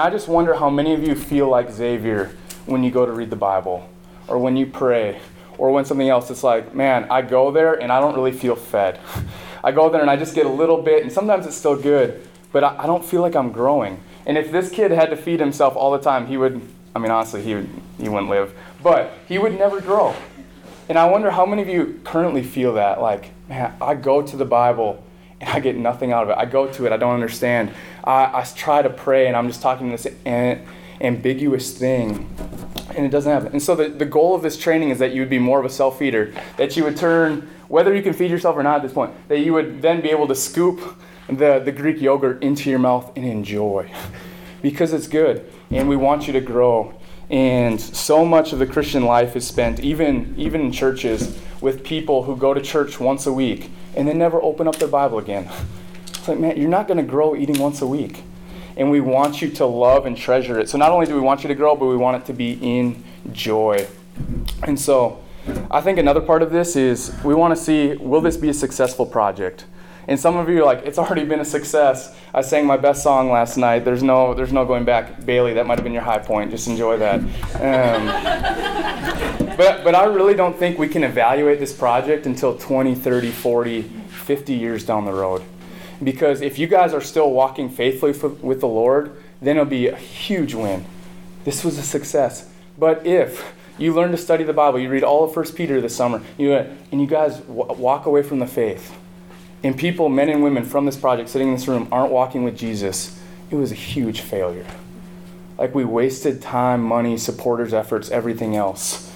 I just wonder how many of you feel like Xavier when you go to read the Bible or when you pray or when something else. It's like, man, I go there and I don't really feel fed. I go there and I just get a little bit, and sometimes it's still good, but I, don't feel like I'm growing. And if this kid had to feed himself all the time, he would, I mean, honestly, he, would, he wouldn't live, but he would never grow. And I wonder how many of you currently feel that. Like, man, I go to the Bible I get nothing out of it. I go to it, I don't understand. I, I try to pray and I'm just talking this ambiguous thing and it doesn't happen. And so the, the goal of this training is that you would be more of a self feeder, that you would turn, whether you can feed yourself or not at this point, that you would then be able to scoop the, the Greek yogurt into your mouth and enjoy because it's good and we want you to grow and so much of the Christian life is spent, even, even in churches, with people who go to church once a week and then never open up their Bible again. It's like, man, you're not going to grow eating once a week. And we want you to love and treasure it. So not only do we want you to grow, but we want it to be in joy. And so I think another part of this is we want to see will this be a successful project? And some of you are like, it's already been a success. I sang my best song last night. There's no, there's no going back. Bailey, that might have been your high point. Just enjoy that. Um, but, but I really don't think we can evaluate this project until 20, 30, 40, 50 years down the road. Because if you guys are still walking faithfully with the Lord, then it'll be a huge win. This was a success. But if you learn to study the Bible, you read all of 1 Peter this summer, you, uh, and you guys w- walk away from the faith, and people, men and women from this project sitting in this room, aren't walking with Jesus, it was a huge failure. Like we wasted time, money, supporters' efforts, everything else.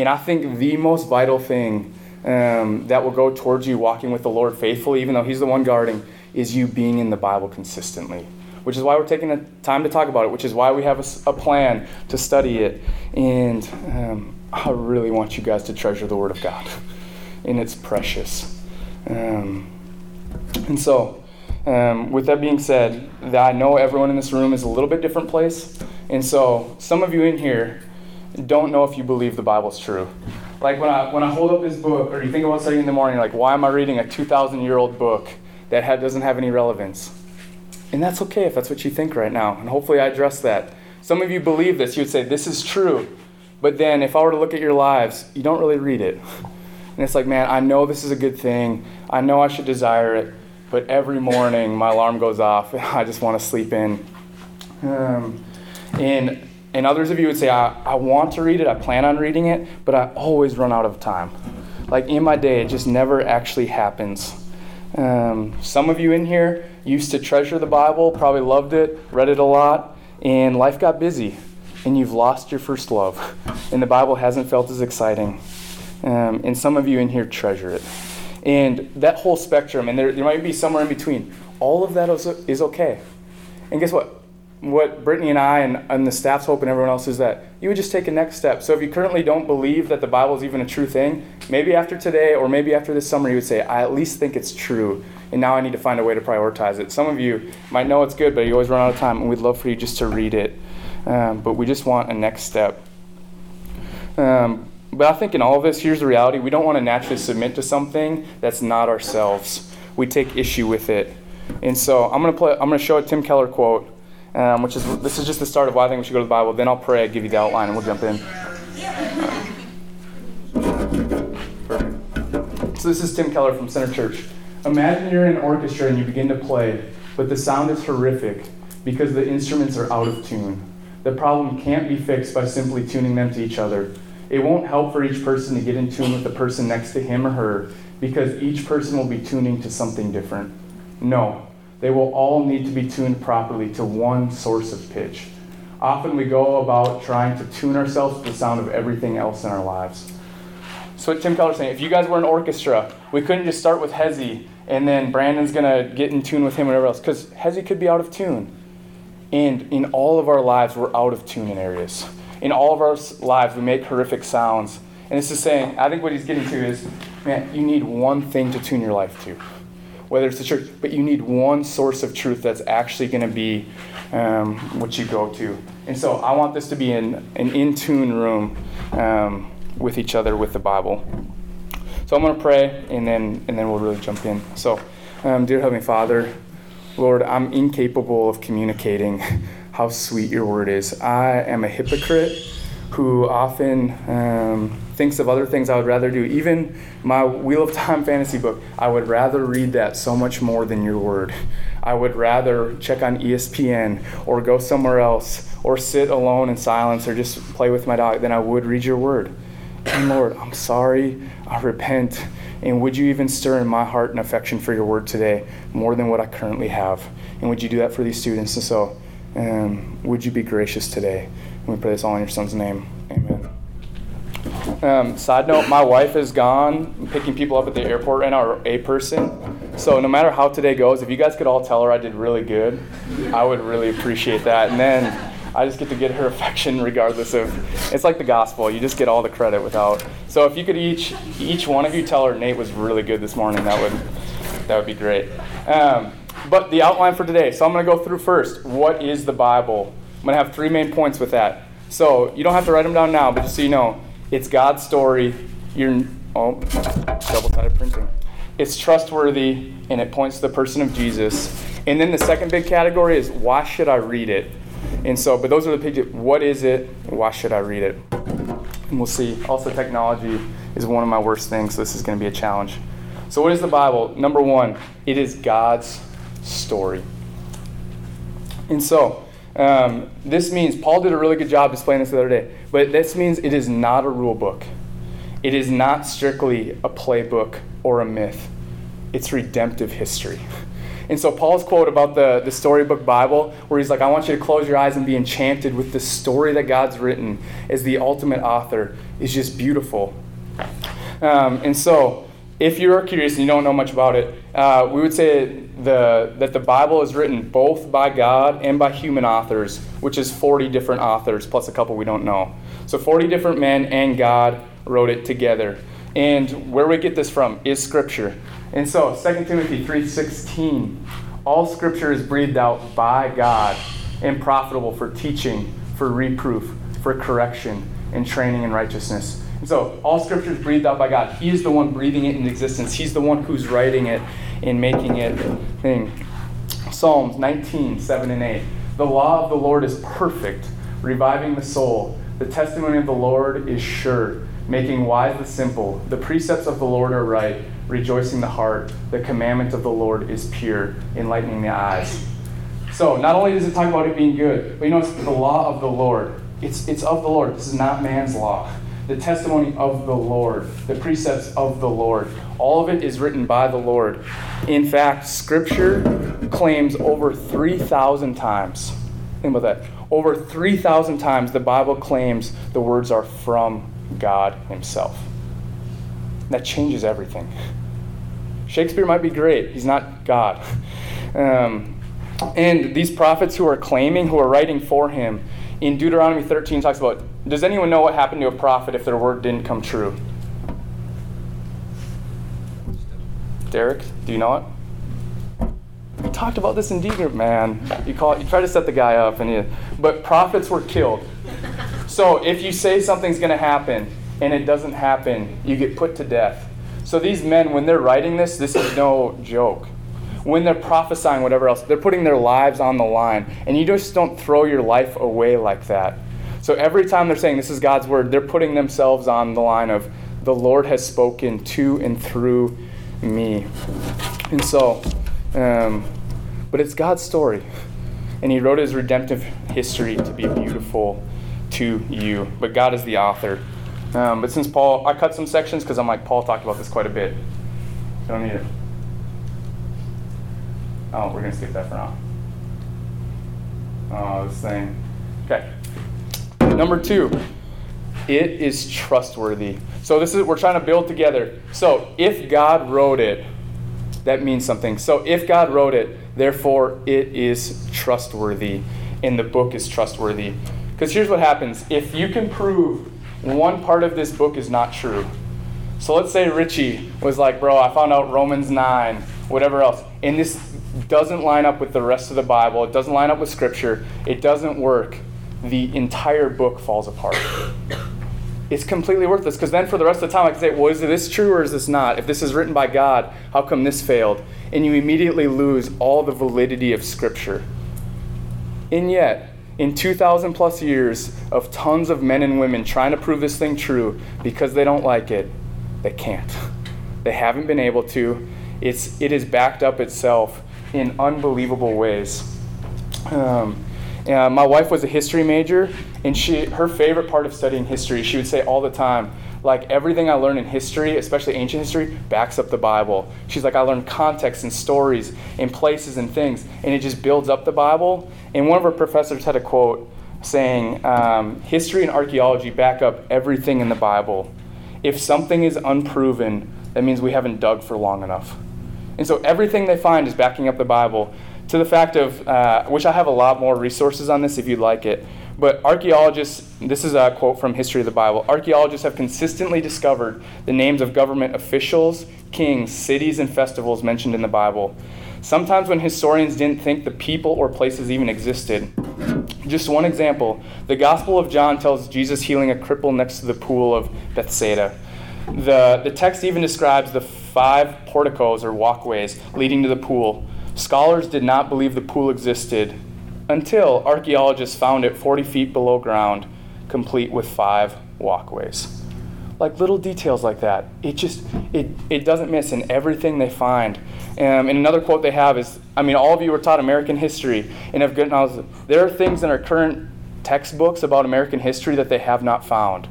And I think the most vital thing um, that will go towards you walking with the Lord faithfully, even though He's the one guarding, is you being in the Bible consistently. Which is why we're taking the time to talk about it, which is why we have a, a plan to study it. And um, I really want you guys to treasure the Word of God. And it's precious. Um, and so, um, with that being said, I know everyone in this room is a little bit different place. And so, some of you in here don't know if you believe the Bible's true. Like when I, when I hold up this book, or you think about studying in the morning, like, why am I reading a 2,000 year old book that ha- doesn't have any relevance? And that's okay if that's what you think right now. And hopefully I address that. Some of you believe this. You would say, this is true. But then if I were to look at your lives, you don't really read it. And it's like, man, I know this is a good thing. I know I should desire it. But every morning my alarm goes off and I just want to sleep in. Um, and and others of you would say, I, I want to read it, I plan on reading it, but I always run out of time. Like in my day, it just never actually happens. Um, some of you in here used to treasure the Bible, probably loved it, read it a lot, and life got busy, and you've lost your first love, and the Bible hasn't felt as exciting. Um, and some of you in here treasure it. And that whole spectrum, and there, there might be somewhere in between, all of that is, is okay. And guess what? What Brittany and I and, and the staff's hope and everyone else is that you would just take a next step. So if you currently don't believe that the Bible is even a true thing, maybe after today or maybe after this summer, you would say, I at least think it's true. And now I need to find a way to prioritize it. Some of you might know it's good, but you always run out of time, and we'd love for you just to read it. Um, but we just want a next step. Um, but I think in all of this, here's the reality we don't want to naturally submit to something that's not ourselves. We take issue with it. And so I'm going to play, I'm going to show a Tim Keller quote um, which is this is just the start of why I think we should go to the Bible. Then I'll pray, give you the outline, and we'll jump in. So this is Tim Keller from Center Church. Imagine you're in an orchestra and you begin to play, but the sound is horrific because the instruments are out of tune. The problem can't be fixed by simply tuning them to each other. It won't help for each person to get in tune with the person next to him or her because each person will be tuning to something different. No, they will all need to be tuned properly to one source of pitch. Often we go about trying to tune ourselves to the sound of everything else in our lives. So what Tim Keller's saying, if you guys were an orchestra, we couldn't just start with Hezi and then Brandon's gonna get in tune with him or whatever else, because Hezi could be out of tune. And in all of our lives, we're out of tune in areas. In all of our lives, we make horrific sounds. And this is saying, I think what he's getting to is, man, you need one thing to tune your life to whether it's the church, but you need one source of truth that's actually going to be um, what you go to. And so I want this to be in an in tune room um, with each other with the Bible. So I'm going to pray, and then and then we'll really jump in. So, um, dear Heavenly Father, Lord, I'm incapable of communicating how sweet your word is. I am a hypocrite who often um, thinks of other things I would rather do. Even my Wheel of Time fantasy book, I would rather read that so much more than your word. I would rather check on ESPN or go somewhere else or sit alone in silence or just play with my dog than I would read your word. And Lord, I'm sorry. I repent. And would you even stir in my heart and affection for your word today more than what I currently have? And would you do that for these students? And so, um, would you be gracious today? And we pray this all in your son's name. Um, side note, my wife is gone picking people up at the airport right now, a person. So no matter how today goes, if you guys could all tell her I did really good, I would really appreciate that. And then I just get to get her affection regardless of. It's like the gospel. You just get all the credit without. So if you could each each one of you tell her Nate was really good this morning, that would that would be great. Um, but the outline for today. So I'm going to go through first. What is the Bible? I'm going to have three main points with that. So you don't have to write them down now, but just so you know, it's God's story. You're oh, double-sided printing. It's trustworthy and it points to the person of Jesus. And then the second big category is why should I read it? And so, but those are the big. What is it? Why should I read it? And we'll see. Also, technology is one of my worst things. So this is going to be a challenge. So, what is the Bible? Number one, it is God's story. And so, um, this means Paul did a really good job explaining this the other day. But this means it is not a rule book. It is not strictly a playbook or a myth. It's redemptive history. And so Paul's quote about the, the storybook Bible, where he's like, I want you to close your eyes and be enchanted with the story that God's written as the ultimate author, is just beautiful. Um, and so, if you're curious and you don't know much about it, uh, we would say the, that the Bible is written both by God and by human authors, which is 40 different authors, plus a couple we don't know. So 40 different men and God wrote it together. And where we get this from is Scripture. And so 2 Timothy 3:16, all Scripture is breathed out by God and profitable for teaching, for reproof, for correction, and training in righteousness. So all Scripture is breathed out by God. He is the one breathing it into existence. He's the one who's writing it and making it thing. Psalms 19, 7 and 8. The law of the Lord is perfect, reviving the soul. The testimony of the Lord is sure, making wise the simple. The precepts of the Lord are right, rejoicing the heart. The commandment of the Lord is pure, enlightening the eyes. So, not only does it talk about it being good, but you know, it's the law of the Lord. It's, it's of the Lord. This is not man's law. The testimony of the Lord, the precepts of the Lord. All of it is written by the Lord. In fact, Scripture claims over 3,000 times. Think about that. Over 3,000 times the Bible claims the words are from God Himself. That changes everything. Shakespeare might be great, he's not God. Um, and these prophets who are claiming, who are writing for him, in Deuteronomy 13 talks about does anyone know what happened to a prophet if their word didn't come true? Derek, do you know it? We talked about this in D group, man. You call you try to set the guy up, and you, but prophets were killed. So if you say something's going to happen and it doesn't happen, you get put to death. So these men, when they're writing this, this is no joke. When they're prophesying, whatever else, they're putting their lives on the line, and you just don't throw your life away like that. So every time they're saying this is God's word, they're putting themselves on the line of the Lord has spoken to and through me. And so, um, but it's God's story. And He wrote His redemptive history to be beautiful to you. But God is the author. Um, but since Paul, I cut some sections because I'm like, Paul talked about this quite a bit. don't need it. Oh, we're going to skip that for now. Oh, this thing. Okay. Number two, it is trustworthy. So this is we're trying to build together. So if God wrote it, that means something. So if God wrote it, therefore it is trustworthy, and the book is trustworthy. Because here's what happens: if you can prove one part of this book is not true. So let's say Richie was like, "Bro, I found out Romans nine, whatever else," and this doesn't line up with the rest of the Bible. It doesn't line up with Scripture. It doesn't work. The entire book falls apart it's completely worthless because then for the rest of the time I can say, well, is this true or is this not? If this is written by God, how come this failed? And you immediately lose all the validity of Scripture. And yet, in 2,000 plus years of tons of men and women trying to prove this thing true because they don't like it, they can't. They haven't been able to. It's, it has backed up itself in unbelievable ways. Um, uh, my wife was a history major, and she, her favorite part of studying history, she would say all the time, like everything I learned in history, especially ancient history, backs up the Bible. She's like, I learned context and stories and places and things, and it just builds up the Bible. And one of her professors had a quote saying, um, History and archaeology back up everything in the Bible. If something is unproven, that means we haven't dug for long enough. And so everything they find is backing up the Bible to the fact of, uh, I I have a lot more resources on this if you'd like it. But archaeologists, this is a quote from History of the Bible archaeologists have consistently discovered the names of government officials, kings, cities, and festivals mentioned in the Bible. Sometimes when historians didn't think the people or places even existed. Just one example the Gospel of John tells Jesus healing a cripple next to the pool of Bethsaida. The, the text even describes the five porticos or walkways leading to the pool. Scholars did not believe the pool existed until archaeologists found it 40 feet below ground, complete with five walkways. Like little details like that. It just, it, it doesn't miss in everything they find. Um, and another quote they have is I mean, all of you were taught American history and have good knowledge. There are things in our current textbooks about American history that they have not found,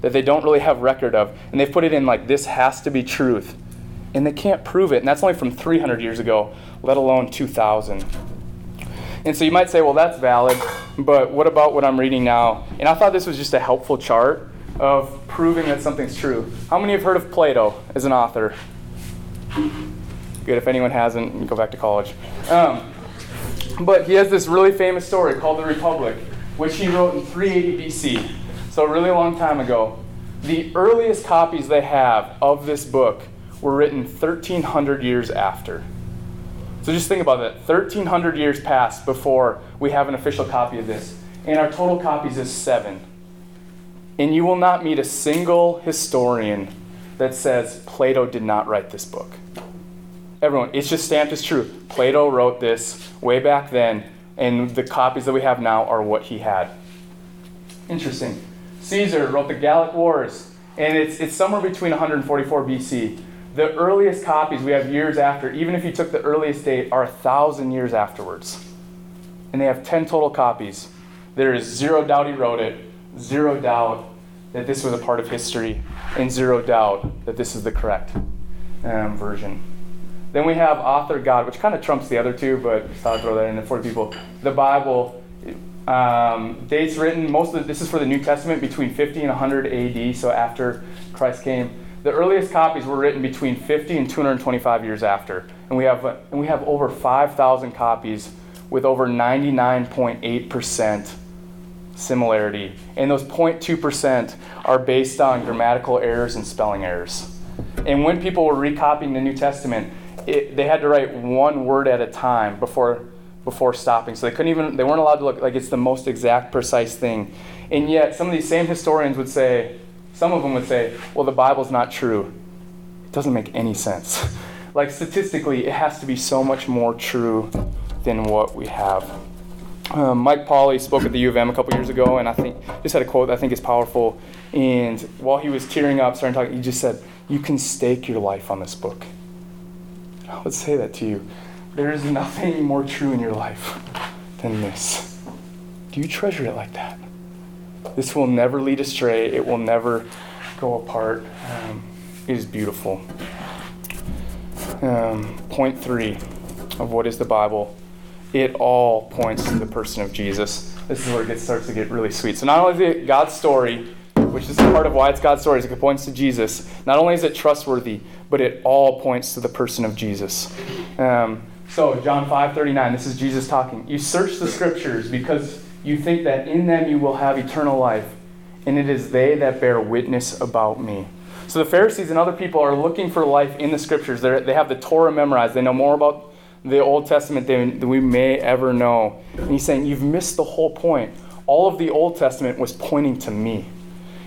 that they don't really have record of. And they've put it in like, this has to be truth. And they can't prove it. And that's only from 300 years ago, let alone 2,000. And so you might say, well, that's valid, but what about what I'm reading now? And I thought this was just a helpful chart of proving that something's true. How many have heard of Plato as an author? Good. If anyone hasn't, go back to college. Um, but he has this really famous story called The Republic, which he wrote in 380 BC, so a really long time ago. The earliest copies they have of this book were written 1,300 years after. So just think about that. 1,300 years passed before we have an official copy of this. And our total copies is seven. And you will not meet a single historian that says Plato did not write this book. Everyone, it's just stamped as true. Plato wrote this way back then, and the copies that we have now are what he had. Interesting. Caesar wrote the Gallic Wars, and it's, it's somewhere between 144 BC the earliest copies we have years after, even if you took the earliest date, are a thousand years afterwards. And they have 10 total copies. There is zero doubt he wrote it, zero doubt that this was a part of history, and zero doubt that this is the correct um, version. Then we have author God, which kind of trumps the other two, but I thought I'd throw that in for people. The Bible, um, dates written, most of the, this is for the New Testament between 50 and 100 AD, so after Christ came. The earliest copies were written between 50 and 225 years after, and we have, and we have over 5,000 copies with over 99.8% similarity. And those 0.2% are based on grammatical errors and spelling errors. And when people were recopying the New Testament, it, they had to write one word at a time before before stopping. So they couldn't even they weren't allowed to look like it's the most exact precise thing. And yet some of these same historians would say some of them would say, well, the Bible's not true. It doesn't make any sense. like, statistically, it has to be so much more true than what we have. Um, Mike Pauley spoke at the U of M a couple years ago, and I think just had a quote that I think is powerful. And while he was tearing up, starting talking, he just said, "You can stake your life on this book." I would say that to you. There is nothing more true in your life than this. Do you treasure it like that? This will never lead astray, it will never go apart. Um, it is beautiful. Um, point three of what is the Bible it all points to the person of Jesus. This is where it gets, starts to get really sweet. So, not only is it God's story, which is part of why it's God's story, is it points to Jesus. Not only is it trustworthy, but it all points to the person of Jesus. Um, so, John 5 39, this is Jesus talking. You search the scriptures because you think that in them you will have eternal life, and it is they that bear witness about me. So the Pharisees and other people are looking for life in the scriptures. They're, they have the Torah memorized, they know more about the Old Testament than, than we may ever know. And he's saying, You've missed the whole point. All of the Old Testament was pointing to me.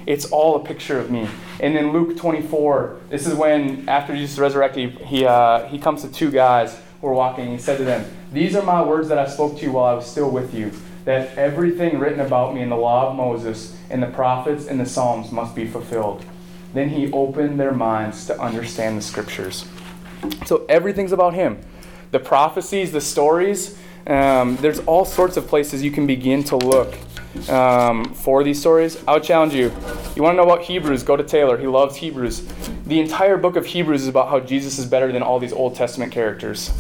It's all a picture of me. And in Luke 24, this is when, after Jesus resurrected, he, uh, he comes to two guys who are walking. He said to them, These are my words that I spoke to you while I was still with you that everything written about me in the law of Moses and the prophets and the Psalms must be fulfilled. Then he opened their minds to understand the scriptures. So everything's about him. The prophecies, the stories, um, there's all sorts of places you can begin to look um, for these stories. I would challenge you. You want to know about Hebrews? Go to Taylor. He loves Hebrews. The entire book of Hebrews is about how Jesus is better than all these Old Testament characters.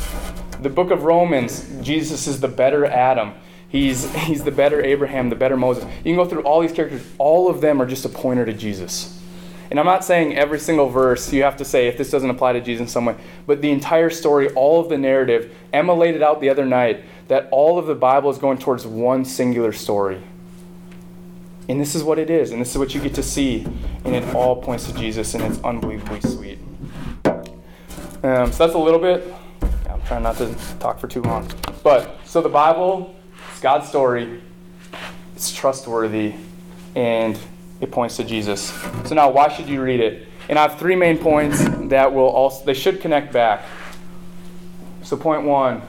The book of Romans, Jesus is the better Adam. He's, he's the better Abraham, the better Moses. You can go through all these characters. All of them are just a pointer to Jesus. And I'm not saying every single verse you have to say if this doesn't apply to Jesus in some way, but the entire story, all of the narrative, Emma laid it out the other night that all of the Bible is going towards one singular story. And this is what it is, and this is what you get to see, and it all points to Jesus, and it's unbelievably sweet. Um, so that's a little bit. I'm trying not to talk for too long. But, so the Bible, God's story, it's trustworthy, and it points to Jesus. So now, why should you read it? And I have three main points that will also, they should connect back. So, point one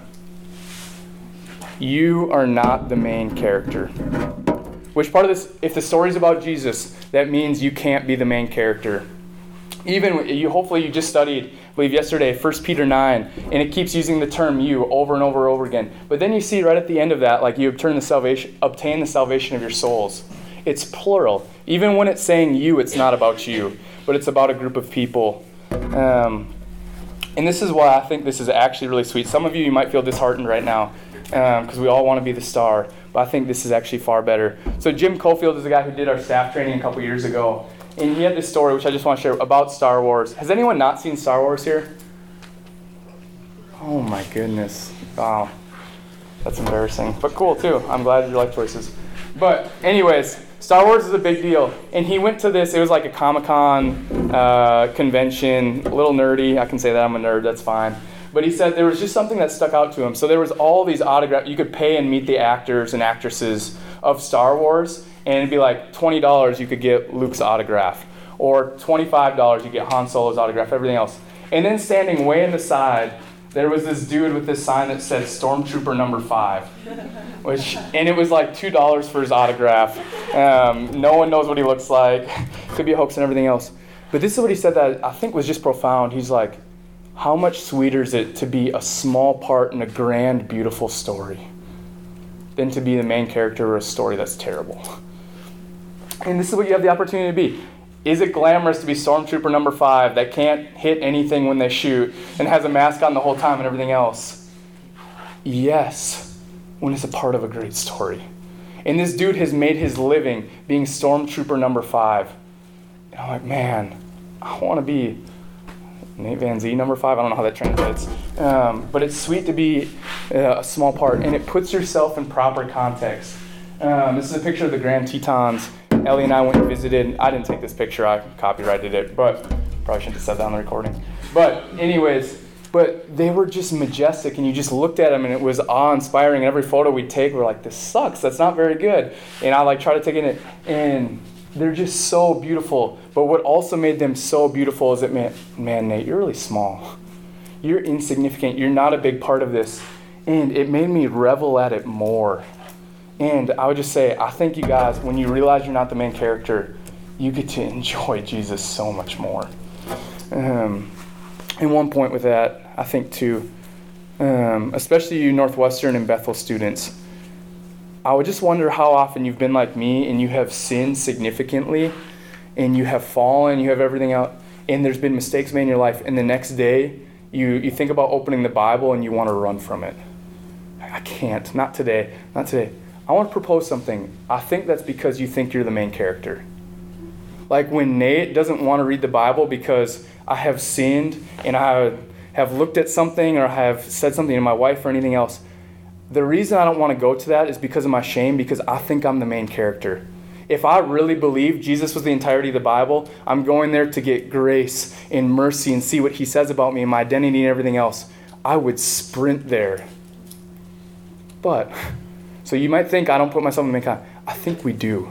you are not the main character. Which part of this, if the story's about Jesus, that means you can't be the main character. Even you, hopefully, you just studied, I believe yesterday, 1 Peter 9, and it keeps using the term you over and over and over again. But then you see right at the end of that, like you obtain the salvation, obtain the salvation of your souls. It's plural. Even when it's saying you, it's not about you, but it's about a group of people. Um, and this is why I think this is actually really sweet. Some of you, you might feel disheartened right now because um, we all want to be the star. But I think this is actually far better. So Jim Cofield is the guy who did our staff training a couple years ago, and he had this story which I just want to share about Star Wars. Has anyone not seen Star Wars here? Oh my goodness! Wow, that's embarrassing, but cool too. I'm glad you like choices. But anyways, Star Wars is a big deal, and he went to this. It was like a Comic Con uh, convention, a little nerdy. I can say that I'm a nerd. That's fine. But he said there was just something that stuck out to him. So there was all these autographs. You could pay and meet the actors and actresses of Star Wars, and it'd be like twenty dollars. You could get Luke's autograph, or twenty-five dollars. You get Han Solo's autograph. Everything else. And then standing way in the side, there was this dude with this sign that said Stormtrooper Number Five, which and it was like two dollars for his autograph. Um, no one knows what he looks like. Could be a hoax and everything else. But this is what he said that I think was just profound. He's like, how much sweeter is it to be a small part in a grand, beautiful story than to be the main character of a story that's terrible? And this is what you have the opportunity to be. Is it glamorous to be Stormtrooper number five that can't hit anything when they shoot and has a mask on the whole time and everything else? Yes, when it's a part of a great story. And this dude has made his living being Stormtrooper number five. And I'm like, man, I want to be Nate Van Z number five. I don't know how that translates, um, but it's sweet to be uh, a small part, and it puts yourself in proper context. Um, this is a picture of the Grand Tetons. Ellie and I went and visited. I didn't take this picture. I copyrighted it, but probably shouldn't have said that on the recording. But anyways, but they were just majestic, and you just looked at them, and it was awe-inspiring. And every photo we take, we're like, "This sucks. That's not very good." And I like try to take it, and they're just so beautiful. But what also made them so beautiful is that, man, man, Nate, you're really small. You're insignificant. You're not a big part of this. And it made me revel at it more. And I would just say, I think you guys, when you realize you're not the main character, you get to enjoy Jesus so much more. Um, and one point with that, I think, too, um, especially you Northwestern and Bethel students, I would just wonder how often you've been like me and you have sinned significantly and you have fallen, you have everything out, and there's been mistakes made in your life, and the next day you, you think about opening the Bible and you want to run from it. I can't. Not today. Not today. I want to propose something. I think that's because you think you're the main character. Like when Nate doesn't want to read the Bible because I have sinned and I have looked at something or I have said something to my wife or anything else the reason I don't want to go to that is because of my shame, because I think I'm the main character. If I really believe Jesus was the entirety of the Bible, I'm going there to get grace and mercy and see what he says about me and my identity and everything else. I would sprint there. But, so you might think I don't put myself in the main character. I think we do.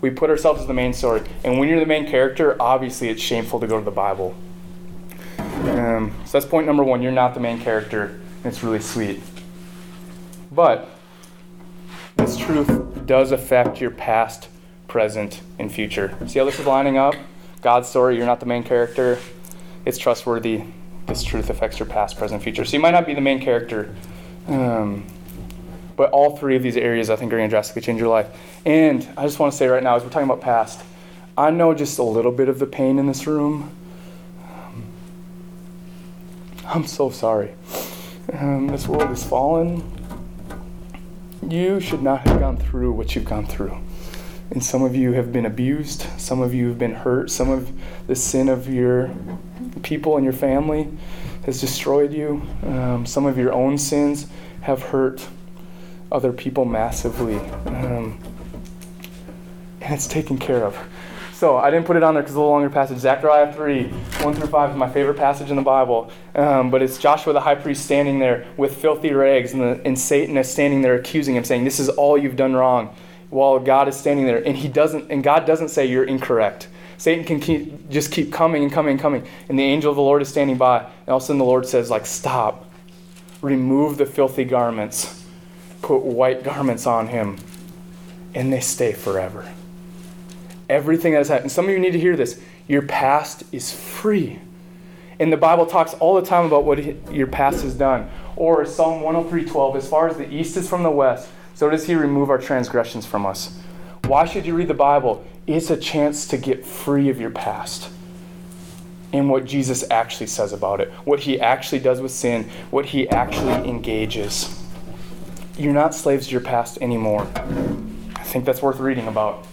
We put ourselves as the main story. And when you're the main character, obviously it's shameful to go to the Bible. Um, so that's point number one. You're not the main character. It's really sweet. But this truth does affect your past, present, and future. See how this is lining up? God's story, you're not the main character. It's trustworthy. This truth affects your past, present, future. So you might not be the main character, um, but all three of these areas I think are going to drastically change your life. And I just want to say right now, as we're talking about past, I know just a little bit of the pain in this room. I'm so sorry. Um, this world is fallen. You should not have gone through what you've gone through. And some of you have been abused. Some of you have been hurt. Some of the sin of your people and your family has destroyed you. Um, some of your own sins have hurt other people massively. Um, and it's taken care of. So I didn't put it on there because it's a little longer passage. Zechariah 3, 1 through 5 is my favorite passage in the Bible. Um, but it's Joshua the high priest standing there with filthy rags, and, the, and Satan is standing there accusing him, saying, This is all you've done wrong while God is standing there. And he doesn't, and God doesn't say you're incorrect. Satan can keep, just keep coming and coming and coming. And the angel of the Lord is standing by. And all of a sudden the Lord says, like, stop. Remove the filthy garments. Put white garments on him. And they stay forever. Everything that has happened. Some of you need to hear this. Your past is free. And the Bible talks all the time about what your past has done. Or Psalm 103:12, as far as the east is from the west, so does he remove our transgressions from us. Why should you read the Bible? It's a chance to get free of your past and what Jesus actually says about it, what he actually does with sin, what he actually engages. You're not slaves to your past anymore. I think that's worth reading about.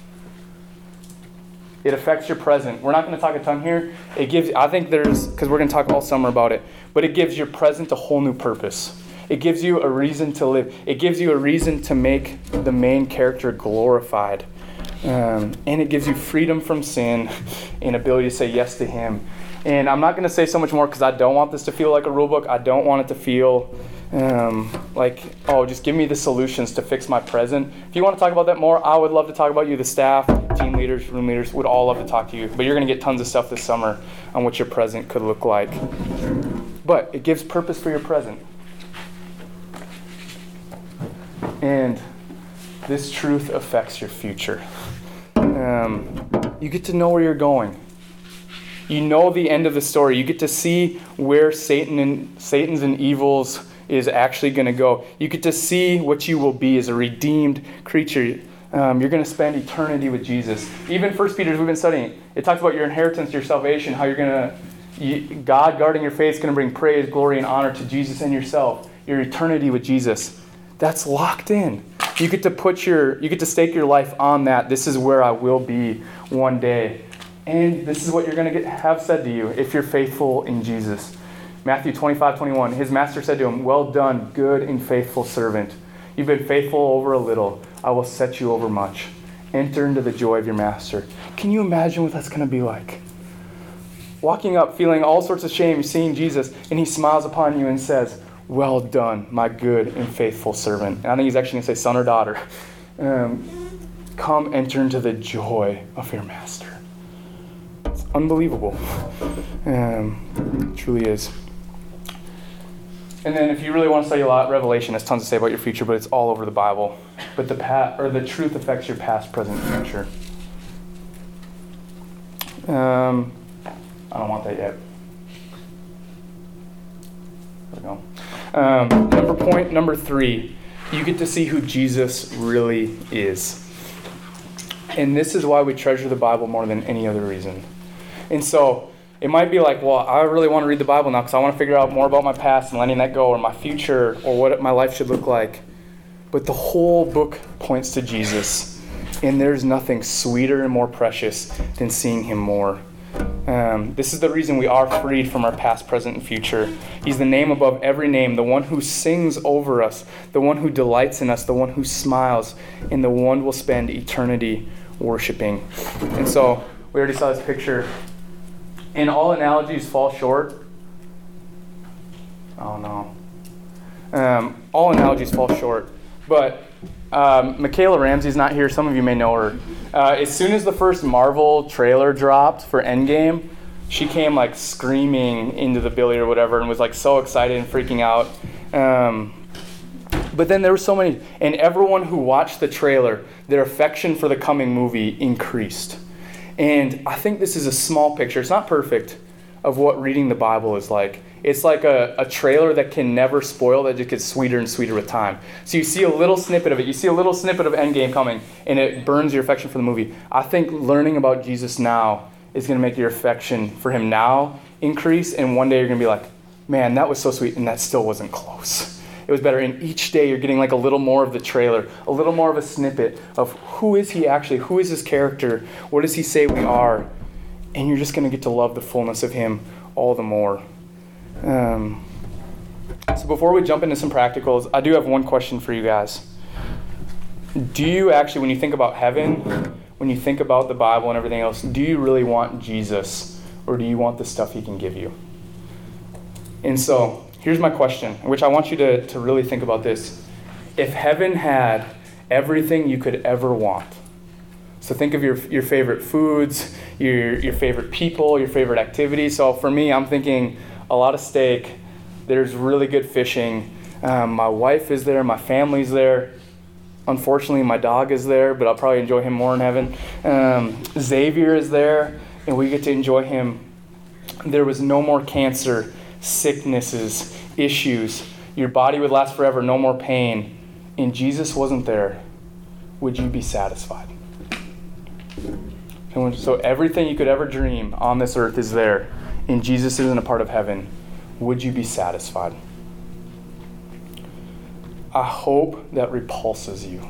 It affects your present. We're not going to talk a ton here. It gives, I think there's, because we're going to talk all summer about it, but it gives your present a whole new purpose. It gives you a reason to live. It gives you a reason to make the main character glorified. Um, and it gives you freedom from sin and ability to say yes to Him. And I'm not going to say so much more because I don't want this to feel like a rule book. I don't want it to feel um, like, oh, just give me the solutions to fix my present. If you want to talk about that more, I would love to talk about you. The staff, team leaders, room leaders would all love to talk to you. But you're going to get tons of stuff this summer on what your present could look like. But it gives purpose for your present. And this truth affects your future. Um, you get to know where you're going. You know the end of the story. You get to see where Satan and Satan's and evil's is actually going to go. You get to see what you will be as a redeemed creature. Um, you're going to spend eternity with Jesus. Even First Peter, we've been studying, it talks about your inheritance, your salvation, how you're going to God guarding your faith is going to bring praise, glory, and honor to Jesus and yourself. Your eternity with Jesus that's locked in. You get to put your, you get to stake your life on that. This is where I will be one day. And this is what you're going to get, have said to you if you're faithful in Jesus. Matthew 25, 21. His master said to him, Well done, good and faithful servant. You've been faithful over a little. I will set you over much. Enter into the joy of your master. Can you imagine what that's going to be like? Walking up, feeling all sorts of shame, seeing Jesus, and he smiles upon you and says, well done, my good and faithful servant. And I think he's actually going to say son or daughter. Um, come enter into the joy of your master. It's unbelievable. Um, truly is. And then, if you really want to study a lot, Revelation has tons to say about your future, but it's all over the Bible. But the pa- or the truth affects your past, present, future. Um, I don't want that yet. There we go. Um, number point number three, you get to see who Jesus really is. And this is why we treasure the Bible more than any other reason. And so it might be like, well, I really want to read the Bible now because I want to figure out more about my past and letting that go or my future or what my life should look like. But the whole book points to Jesus. And there's nothing sweeter and more precious than seeing him more. Um, this is the reason we are freed from our past, present, and future. He's the name above every name, the one who sings over us, the one who delights in us, the one who smiles, and the one we'll spend eternity worshiping. And so, we already saw this picture. And all analogies fall short. Oh no. Um, all analogies fall short. But um, Michaela Ramsey's not here. Some of you may know her. Uh, as soon as the first Marvel trailer dropped for Endgame, she came like screaming into the Billy or whatever and was like so excited and freaking out. Um, But then there were so many, and everyone who watched the trailer, their affection for the coming movie increased. And I think this is a small picture, it's not perfect, of what reading the Bible is like. It's like a, a trailer that can never spoil, that just gets sweeter and sweeter with time. So you see a little snippet of it, you see a little snippet of Endgame coming, and it burns your affection for the movie. I think learning about Jesus now is going to make your affection for him now increase, and one day you're going to be like, man, that was so sweet, and that still wasn't close. It was better. And each day you're getting like a little more of the trailer, a little more of a snippet of who is he actually? Who is his character? What does he say we are? And you're just going to get to love the fullness of him all the more. Um, so before we jump into some practicals, I do have one question for you guys. Do you actually, when you think about heaven, when you think about the Bible and everything else, do you really want Jesus or do you want the stuff he can give you? And so here's my question, which I want you to, to really think about this. If heaven had everything you could ever want, so think of your, your favorite foods, your, your favorite people, your favorite activities. So for me, I'm thinking a lot of steak. There's really good fishing. Um, my wife is there. My family's there. Unfortunately, my dog is there, but I'll probably enjoy him more in heaven. Um, Xavier is there, and we get to enjoy him. There was no more cancer, sicknesses, issues. Your body would last forever, no more pain. And Jesus wasn't there. Would you be satisfied? And so everything you could ever dream on this earth is there, and Jesus isn't a part of heaven. Would you be satisfied? I hope that repulses you.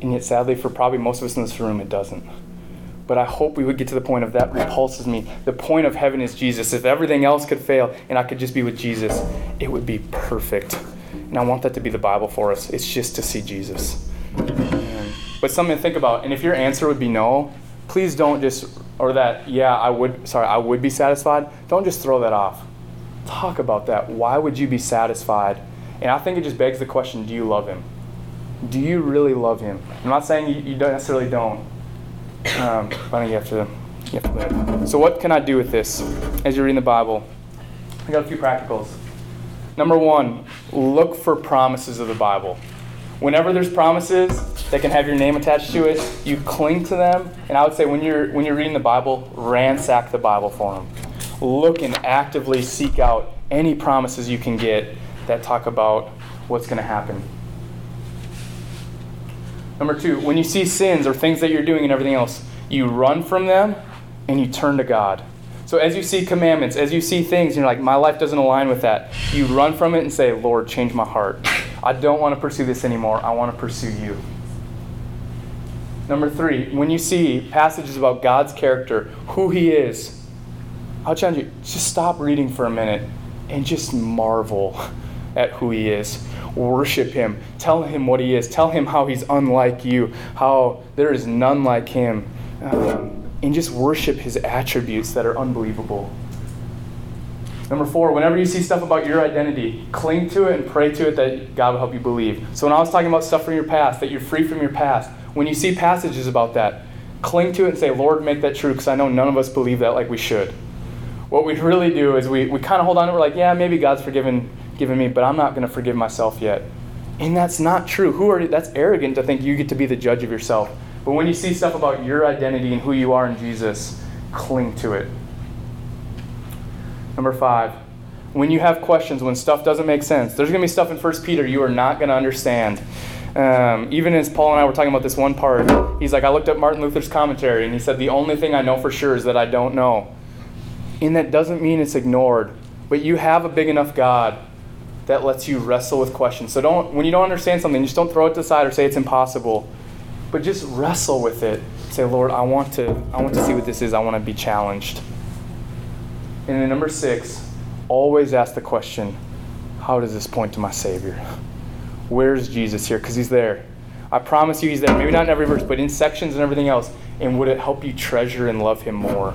And yet, sadly, for probably most of us in this room, it doesn't. But I hope we would get to the point of that repulses me. The point of heaven is Jesus. If everything else could fail and I could just be with Jesus, it would be perfect. And I want that to be the Bible for us. It's just to see Jesus. But something to think about. And if your answer would be no, please don't just, or that, yeah, I would, sorry, I would be satisfied. Don't just throw that off. Talk about that. Why would you be satisfied? And I think it just begs the question do you love him? Do you really love him? I'm not saying you, you don't necessarily don't. Um, you have to, you have to live. So, what can I do with this as you're reading the Bible? I got a few practicals. Number one, look for promises of the Bible. Whenever there's promises that can have your name attached to it, you cling to them. And I would say when you're when you're reading the Bible, ransack the Bible for them. Look and actively seek out any promises you can get that talk about what's going to happen. Number two, when you see sins or things that you're doing and everything else, you run from them and you turn to God. So as you see commandments, as you see things, you're like, my life doesn't align with that. You run from it and say, Lord, change my heart. I don't want to pursue this anymore. I want to pursue you. Number three, when you see passages about God's character, who He is, I'll challenge you just stop reading for a minute and just marvel at who He is. Worship Him. Tell Him what He is. Tell Him how He's unlike you, how there is none like Him. Um, and just worship His attributes that are unbelievable. Number four, whenever you see stuff about your identity, cling to it and pray to it that God will help you believe. So when I was talking about from your past, that you're free from your past, when you see passages about that, cling to it and say, Lord, make that true, because I know none of us believe that like we should. What we really do is we, we kind of hold on to we're like, yeah, maybe God's forgiven me, but I'm not going to forgive myself yet. And that's not true. Who are? That's arrogant to think you get to be the judge of yourself. But when you see stuff about your identity and who you are in Jesus, cling to it. Number five, when you have questions, when stuff doesn't make sense, there's going to be stuff in 1 Peter you are not going to understand. Um, even as Paul and I were talking about this one part, he's like, I looked up Martin Luther's commentary, and he said, The only thing I know for sure is that I don't know. And that doesn't mean it's ignored, but you have a big enough God that lets you wrestle with questions. So don't, when you don't understand something, just don't throw it to the side or say it's impossible, but just wrestle with it. Say, Lord, I want to, I want to see what this is. I want to be challenged. And then number six, always ask the question, how does this point to my Savior? Where's Jesus here? Because he's there. I promise you he's there. Maybe not in every verse, but in sections and everything else. And would it help you treasure and love him more?